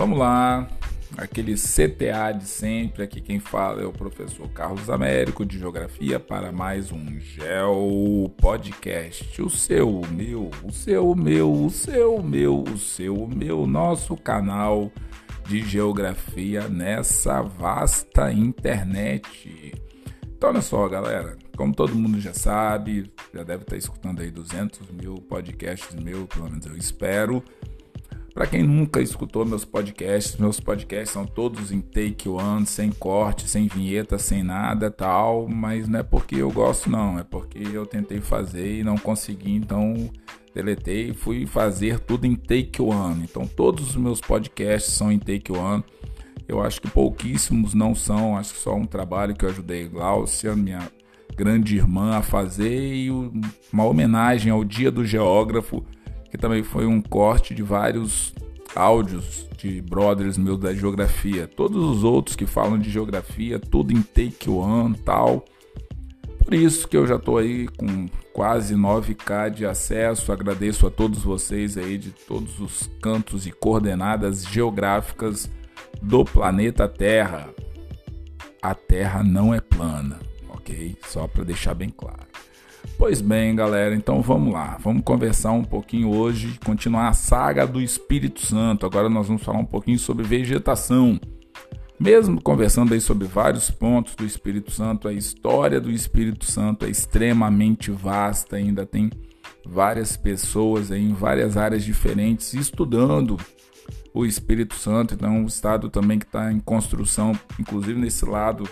Vamos lá, aquele CTA de sempre. Aqui quem fala é o professor Carlos Américo de Geografia para mais um Geo Podcast. O seu, o meu, o seu, o meu, o seu, o meu, o seu, o meu, nosso canal de geografia nessa vasta internet. Então, olha só, galera. Como todo mundo já sabe, já deve estar escutando aí 200 mil podcasts meu, pelo menos eu espero. Para quem nunca escutou meus podcasts, meus podcasts são todos em take one, sem corte, sem vinheta, sem nada, tal, mas não é porque eu gosto não, é porque eu tentei fazer e não consegui, então deletei e fui fazer tudo em take one. Então todos os meus podcasts são em take one. Eu acho que pouquíssimos não são, acho que só um trabalho que eu ajudei Glaucia, minha grande irmã, a fazer e uma homenagem ao Dia do Geógrafo que também foi um corte de vários áudios de brothers meus da geografia. Todos os outros que falam de geografia, tudo em take one tal. Por isso que eu já estou aí com quase 9k de acesso. Agradeço a todos vocês aí de todos os cantos e coordenadas geográficas do planeta Terra. A Terra não é plana, ok? Só para deixar bem claro. Pois bem, galera, então vamos lá. Vamos conversar um pouquinho hoje, continuar a saga do Espírito Santo. Agora nós vamos falar um pouquinho sobre vegetação. Mesmo conversando aí sobre vários pontos do Espírito Santo, a história do Espírito Santo é extremamente vasta, ainda tem várias pessoas aí em várias áreas diferentes estudando o Espírito Santo, então um estado também que está em construção, inclusive nesse lado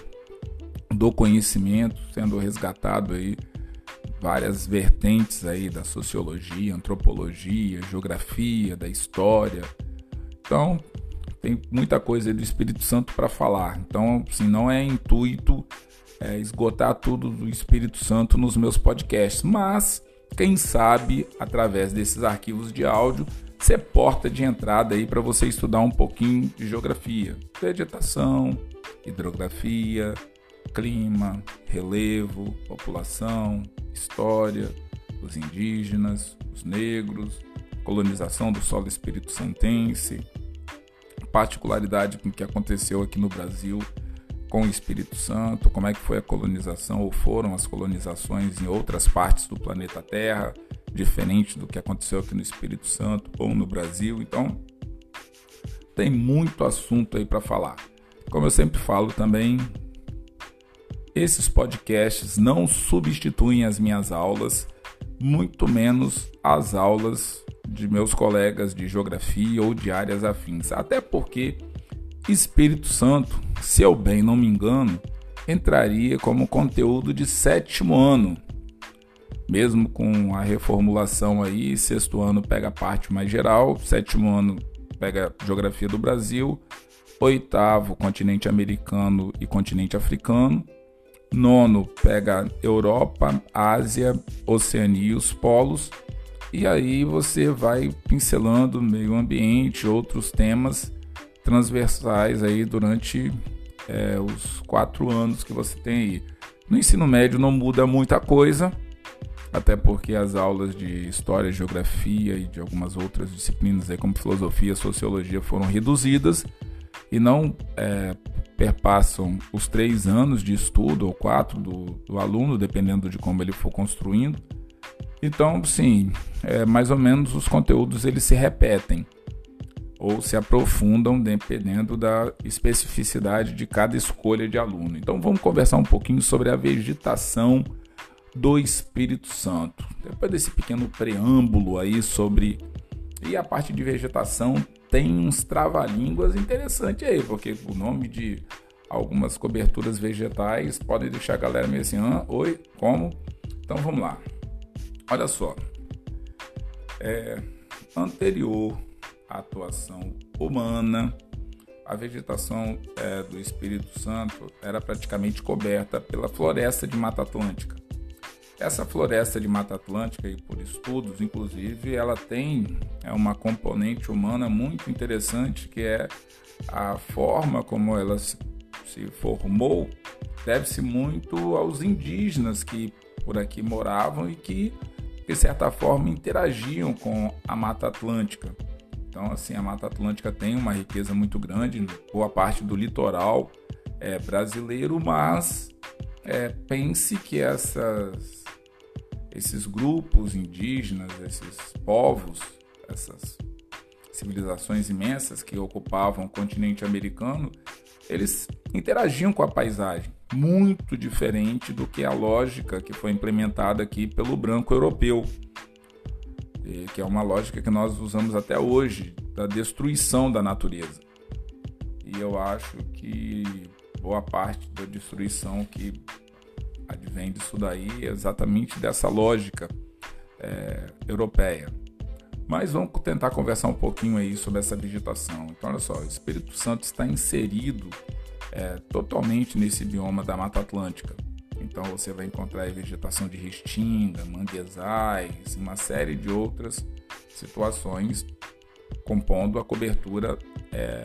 do conhecimento, sendo resgatado aí várias vertentes aí da sociologia, antropologia, geografia, da história. Então, tem muita coisa do Espírito Santo para falar. Então, assim, não é intuito é, esgotar tudo do Espírito Santo nos meus podcasts, mas quem sabe através desses arquivos de áudio ser porta de entrada aí para você estudar um pouquinho de geografia, vegetação, hidrografia, clima, relevo, população, história, os indígenas, os negros, colonização do solo espírito santense, particularidade com o que aconteceu aqui no Brasil com o Espírito Santo, como é que foi a colonização ou foram as colonizações em outras partes do planeta Terra, diferente do que aconteceu aqui no Espírito Santo ou no Brasil. Então, tem muito assunto aí para falar. Como eu sempre falo também, esses podcasts não substituem as minhas aulas, muito menos as aulas de meus colegas de geografia ou de áreas afins. Até porque Espírito Santo, se eu bem não me engano, entraria como conteúdo de sétimo ano. Mesmo com a reformulação aí, sexto ano pega a parte mais geral, sétimo ano pega geografia do Brasil, oitavo continente americano e continente africano, Nono, pega Europa, Ásia, Oceania e os polos. E aí você vai pincelando meio ambiente, outros temas transversais aí durante é, os quatro anos que você tem aí. No ensino médio não muda muita coisa, até porque as aulas de história, geografia e de algumas outras disciplinas aí como filosofia, sociologia foram reduzidas e não é, perpassam os três anos de estudo ou quatro do, do aluno, dependendo de como ele for construindo. Então, sim, é, mais ou menos os conteúdos eles se repetem ou se aprofundam dependendo da especificidade de cada escolha de aluno. Então, vamos conversar um pouquinho sobre a vegetação do Espírito Santo. Depois desse pequeno preâmbulo aí sobre e a parte de vegetação tem uns trava-línguas interessantes aí, porque o nome de algumas coberturas vegetais pode deixar a galera meio assim, ah, oi, como? Então vamos lá. Olha só. É, anterior à atuação humana, a vegetação é, do Espírito Santo era praticamente coberta pela floresta de Mata Atlântica. Essa floresta de Mata Atlântica, e por estudos, inclusive, ela tem é uma componente humana muito interessante, que é a forma como ela se, formou, deve-se muito aos indígenas que por aqui moravam e que, de certa forma, interagiam com a Mata Atlântica. Então, assim, a Mata Atlântica tem uma riqueza muito grande, boa parte do litoral é, brasileiro, mas é, pense que essas, esses grupos indígenas, esses povos, essas civilizações imensas que ocupavam o continente americano, eles interagiam com a paisagem, muito diferente do que a lógica que foi implementada aqui pelo branco europeu, que é uma lógica que nós usamos até hoje, da destruição da natureza. E eu acho que boa parte da destruição que advém disso daí exatamente dessa lógica é, europeia. Mas vamos tentar conversar um pouquinho aí sobre essa vegetação. Então, olha só, o Espírito Santo está inserido é, totalmente nesse bioma da Mata Atlântica. Então, você vai encontrar vegetação de restinga, manguezais, uma série de outras situações compondo a cobertura é,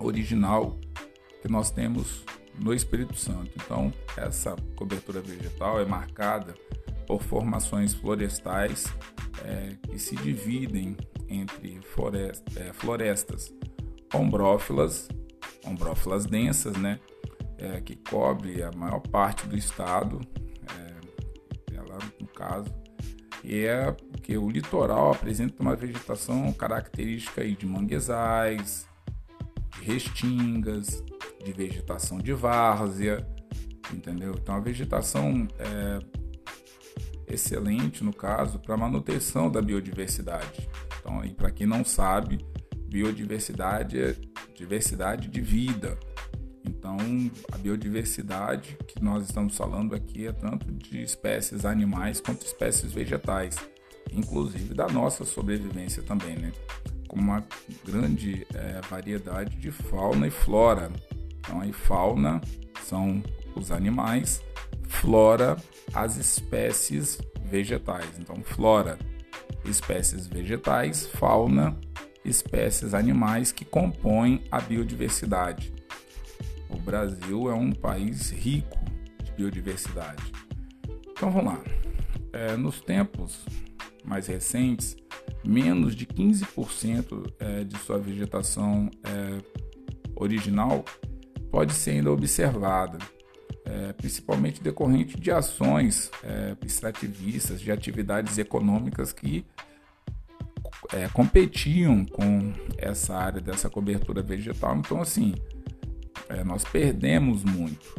original que nós temos no Espírito Santo. Então, essa cobertura vegetal é marcada por formações florestais é, que se dividem entre floresta, é, florestas ombrófilas, ombrófilas densas, né, é, que cobre a maior parte do estado, é, ela no caso, e é que o litoral apresenta uma vegetação característica aí de manguezais, restingas, de vegetação de várzea, entendeu? Então a vegetação é, excelente, no caso, para manutenção da biodiversidade. Então, para quem não sabe, biodiversidade é diversidade de vida. Então, a biodiversidade que nós estamos falando aqui é tanto de espécies animais quanto espécies vegetais, inclusive da nossa sobrevivência também, né? Com uma grande é, variedade de fauna e flora. Então, a fauna são os animais, flora, as espécies vegetais. Então, flora, espécies vegetais, fauna, espécies animais que compõem a biodiversidade. O Brasil é um país rico de biodiversidade. Então vamos lá. É, nos tempos mais recentes, menos de 15% é, de sua vegetação é, original pode ser ainda observada é, principalmente decorrente de ações extrativistas, de atividades econômicas que competiam com essa área dessa cobertura vegetal. Então, assim, nós perdemos muito.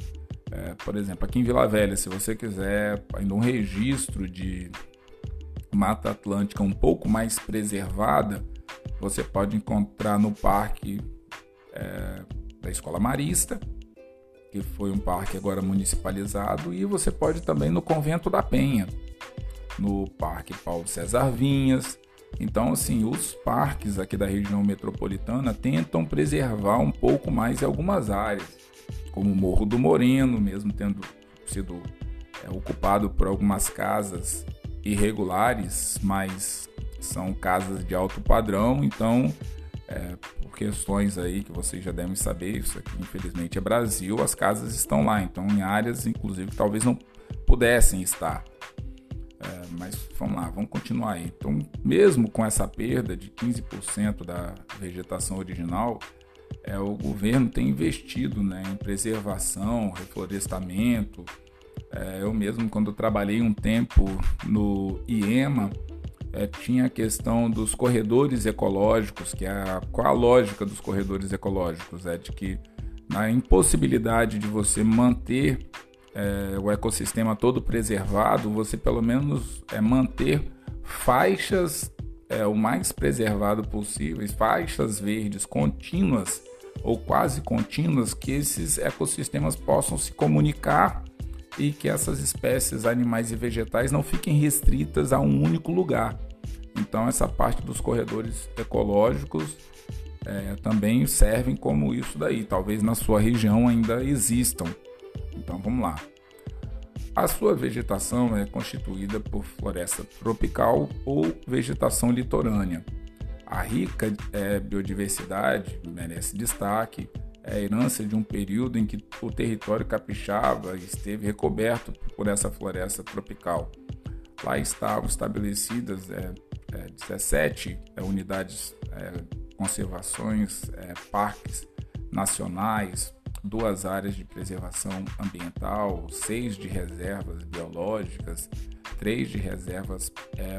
Por exemplo, aqui em Vila Velha, se você quiser ainda um registro de Mata Atlântica um pouco mais preservada, você pode encontrar no parque é, da Escola Marista que foi um parque agora municipalizado, e você pode também no Convento da Penha, no Parque Paulo César Vinhas. Então, assim, os parques aqui da região metropolitana tentam preservar um pouco mais algumas áreas, como o Morro do Moreno, mesmo tendo sido é, ocupado por algumas casas irregulares, mas são casas de alto padrão, então é, por questões aí que vocês já devem saber, isso aqui infelizmente é Brasil, as casas estão lá, então em áreas inclusive que talvez não pudessem estar. É, mas vamos lá, vamos continuar aí. Então, mesmo com essa perda de 15% da vegetação original, é, o governo tem investido né, em preservação, reflorestamento. É, eu mesmo, quando trabalhei um tempo no IEMA, é, tinha a questão dos corredores ecológicos, que é a, qual a lógica dos corredores ecológicos? É de que na impossibilidade de você manter é, o ecossistema todo preservado, você pelo menos é manter faixas é, o mais preservado possível, faixas verdes contínuas ou quase contínuas, que esses ecossistemas possam se comunicar e que essas espécies animais e vegetais não fiquem restritas a um único lugar. Então, essa parte dos corredores ecológicos é, também servem como isso daí. Talvez na sua região ainda existam. Então, vamos lá. A sua vegetação é constituída por floresta tropical ou vegetação litorânea. A rica é, biodiversidade merece destaque. É herança de um período em que o território capixaba esteve recoberto por essa floresta tropical. Lá estavam estabelecidas é, é, 17 é, unidades, é, conservações, é, parques nacionais, duas áreas de preservação ambiental, seis de reservas biológicas, três de reservas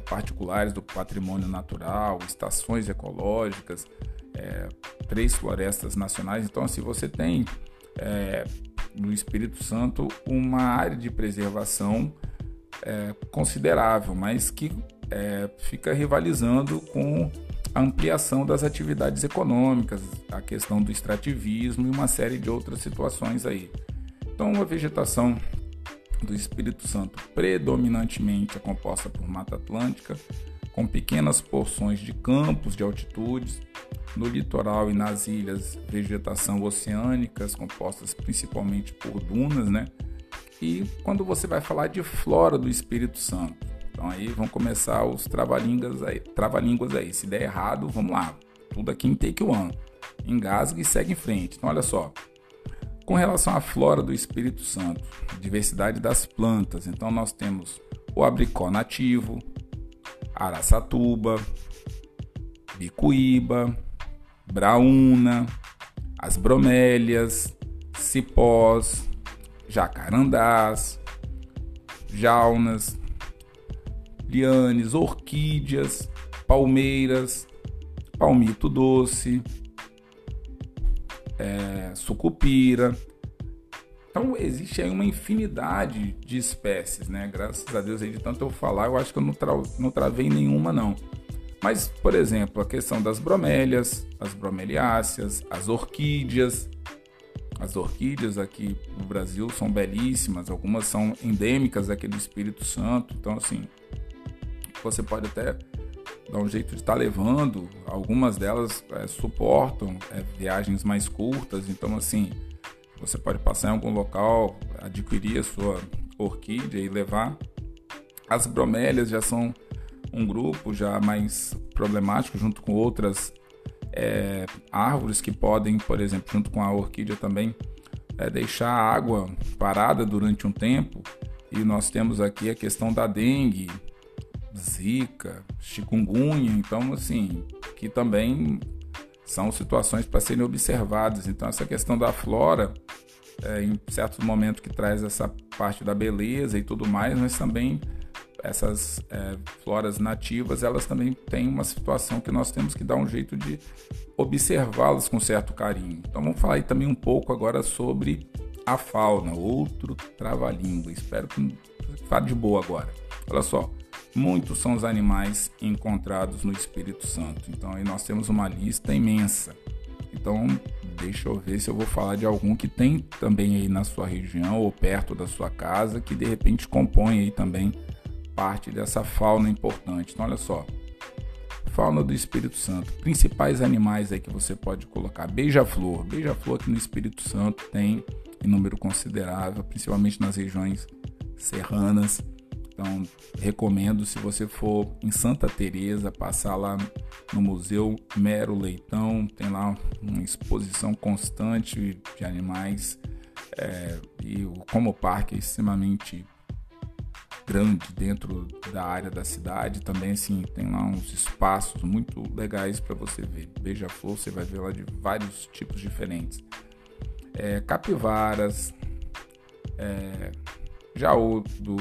particulares do patrimônio natural, estações ecológicas, é, três florestas nacionais. Então, assim, você tem é, no Espírito Santo uma área de preservação é, considerável, mas que é, fica rivalizando com a ampliação das atividades econômicas, a questão do extrativismo e uma série de outras situações aí. Então, a vegetação do Espírito Santo predominantemente é composta por Mata Atlântica, com pequenas porções de campos de altitudes, no litoral e nas ilhas, vegetação oceânicas, compostas principalmente por dunas, né? E quando você vai falar de flora do Espírito Santo, então aí vão começar os trava-línguas aí, trava aí. Se der errado, vamos lá. Tudo aqui em take one. Engasga e segue em frente. Então olha só. Com relação à flora do Espírito Santo, diversidade das plantas, então nós temos o abricó nativo, araçatuba, bicuíba, braúna, as bromélias, cipós, jacarandás, jaunas, lianes, orquídeas, palmeiras, palmito doce, é, sucupira. Então existe aí uma infinidade de espécies, né? Graças a Deus aí de tanto eu falar, eu acho que eu não, tra não travei nenhuma não. Mas, por exemplo, a questão das bromélias, as bromeliáceas, as orquídeas. As orquídeas aqui no Brasil são belíssimas, algumas são endêmicas aqui do Espírito Santo. Então, assim, você pode até dar um jeito de estar tá levando. Algumas delas é, suportam é, viagens mais curtas. Então, assim, você pode passar em algum local, adquirir a sua orquídea e levar. As bromélias já são um grupo já mais problemático, junto com outras é, árvores que podem, por exemplo, junto com a orquídea também, é, deixar a água parada durante um tempo. E nós temos aqui a questão da dengue, zika, chikungunya, então assim, que também são situações para serem observadas. Então essa questão da flora, é, em certos momentos que traz essa parte da beleza e tudo mais, mas também essas é, floras nativas, elas também têm uma situação que nós temos que dar um jeito de observá-las com certo carinho. Então vamos falar aí também um pouco agora sobre a fauna, outro trava-língua. Espero que fale de boa agora. Olha só, muitos são os animais encontrados no Espírito Santo. Então aí nós temos uma lista imensa. Então deixa eu ver se eu vou falar de algum que tem também aí na sua região ou perto da sua casa, que de repente compõe aí também parte dessa fauna importante. Então, olha só. Fauna do Espírito Santo. Principais animais aí que você pode colocar. Beija-flor. Beija-flor aqui no Espírito Santo tem em número considerável, principalmente nas regiões serranas. Então, recomendo se você for em Santa Teresa, passar lá no Museu Mero Leitão, tem lá uma exposição constante de animais é, e como o parque é extremamente grande dentro da área da cidade. Também assim, tem lá uns espaços muito legais para você ver. Beija-flor, você vai ver lá de vários tipos diferentes. É, capivaras, é, jaú do,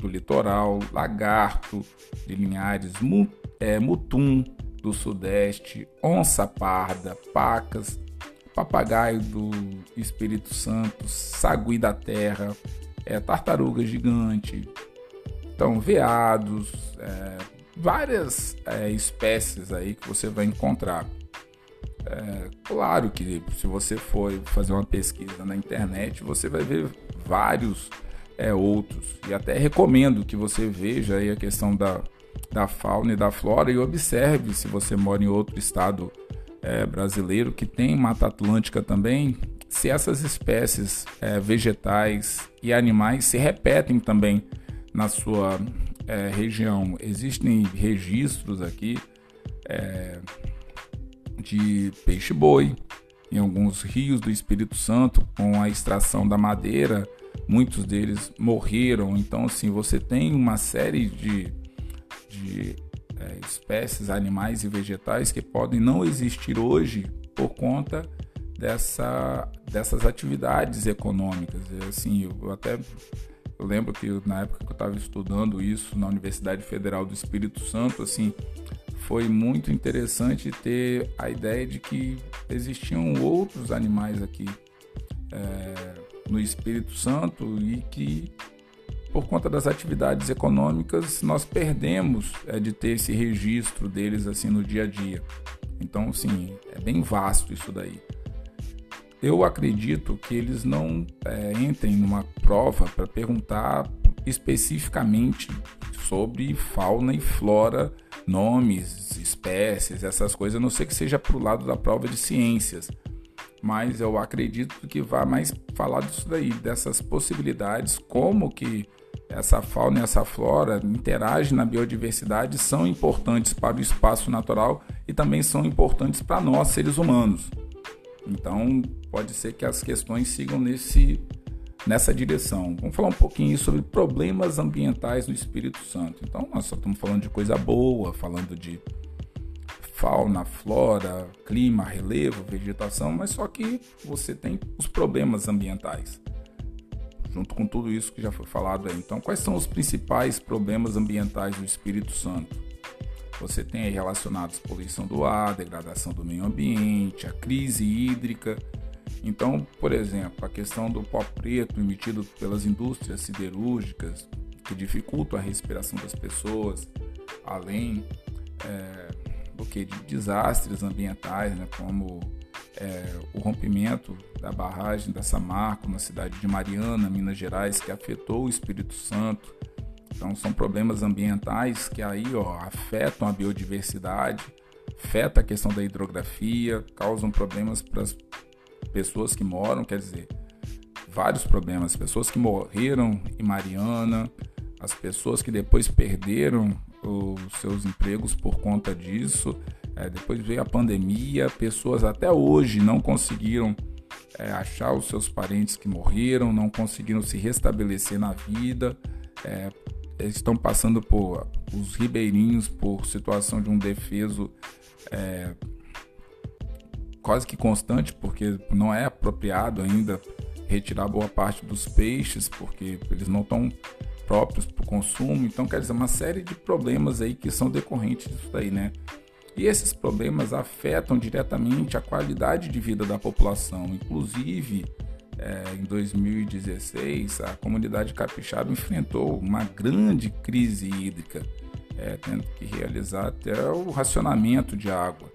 do litoral, lagarto de Linhares, é, mutum do sudeste, onça parda, pacas, papagaio do Espírito Santo, sagui da terra, é, tartaruga gigante, então veados, é, várias é, espécies aí que você vai encontrar. É, claro que se você for fazer uma pesquisa na internet, você vai ver vários é, outros. E até recomendo que você veja aí a questão da, da fauna e da flora e observe se você mora em outro estado é, brasileiro que tem Mata Atlântica também, se essas espécies é, vegetais e animais se repetem também na sua é, região. Existem registros aqui é, de peixe-boi em alguns rios do Espírito Santo com a extração da madeira. Muitos deles morreram. Então, assim, você tem uma série de, de espécies animais e vegetais que podem não existir hoje por conta dessa, dessas atividades econômicas. Assim, eu até eu lembro que na época que eu estava estudando isso na Universidade Federal do Espírito Santo, assim, foi muito interessante ter a ideia de que existiam outros animais aqui é, no Espírito Santo e que por conta das atividades econômicas nós perdemos é, de ter esse registro deles assim no dia a dia. Então, sim, é bem vasto isso daí. Eu acredito que eles não é, entrem numa prova para perguntar especificamente sobre fauna e flora, nomes, espécies, essas coisas, a não ser que seja para o lado da prova de ciências. Mas eu acredito que vá mais falar disso daí, dessas possibilidades, como que essa fauna e essa flora interagem na biodiversidade, são importantes para o espaço natural e também são importantes para nós, seres humanos. Então, pode ser que as questões sigam nesse, nessa direção. Vamos falar um pouquinho sobre problemas ambientais no Espírito Santo. Então, nós só estamos falando de coisa boa, falando de fauna, flora, clima, relevo, vegetação, mas só que você tem os problemas ambientais junto com tudo isso que já foi falado aí. Então, quais são os principais problemas ambientais do Espírito Santo? Você tem aí relacionados à poluição do ar, degradação do meio ambiente, a crise hídrica. Então, por exemplo, a questão do pó preto emitido pelas indústrias siderúrgicas, que dificultam a respiração das pessoas, além é, do que de desastres ambientais, né, como é, o rompimento da barragem da Samarco na cidade de Mariana, Minas Gerais, que afetou o Espírito Santo. Então são problemas ambientais que aí ó, afetam a biodiversidade, afeta a questão da hidrografia, causam problemas para as pessoas que moram, quer dizer, vários problemas, pessoas que morreram em Mariana, as pessoas que depois perderam os seus empregos por conta disso. É, depois veio a pandemia, pessoas até hoje não conseguiram é, achar os seus parentes que morreram, não conseguiram se restabelecer na vida, é, estão passando por os ribeirinhos por situação de um defeso é, quase que constante, porque não é apropriado ainda retirar boa parte dos peixes, porque eles não estão próprios para o consumo. Então, quer dizer, uma série de problemas aí que são decorrentes disso daí, né? E esses problemas afetam diretamente a qualidade de vida da população. Inclusive, é, em 2016, a comunidade capixaba enfrentou uma grande crise hídrica, é, tendo que realizar até o racionamento de água.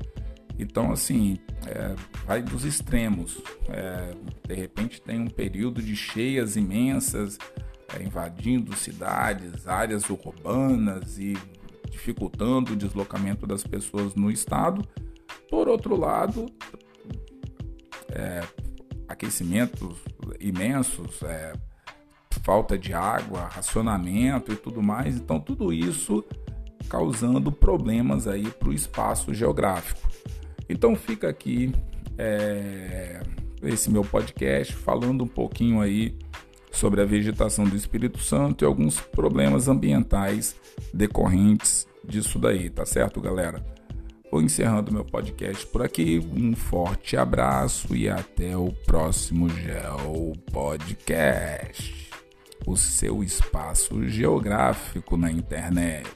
Então, assim, é, vai dos extremos. É, de repente, tem um período de cheias imensas é, invadindo cidades, áreas urbanas e dificultando o deslocamento das pessoas no estado. Por outro lado, é, aquecimentos imensos, é, falta de água, racionamento e tudo mais. Então, tudo isso causando problemas aí para o espaço geográfico. Então, fica aqui é, esse meu podcast falando um pouquinho aí sobre a vegetação do Espírito Santo e alguns problemas ambientais decorrentes disso daí, tá certo, galera? Vou encerrando meu podcast por aqui. Um forte abraço e até o próximo Geo Podcast, o seu espaço geográfico na internet.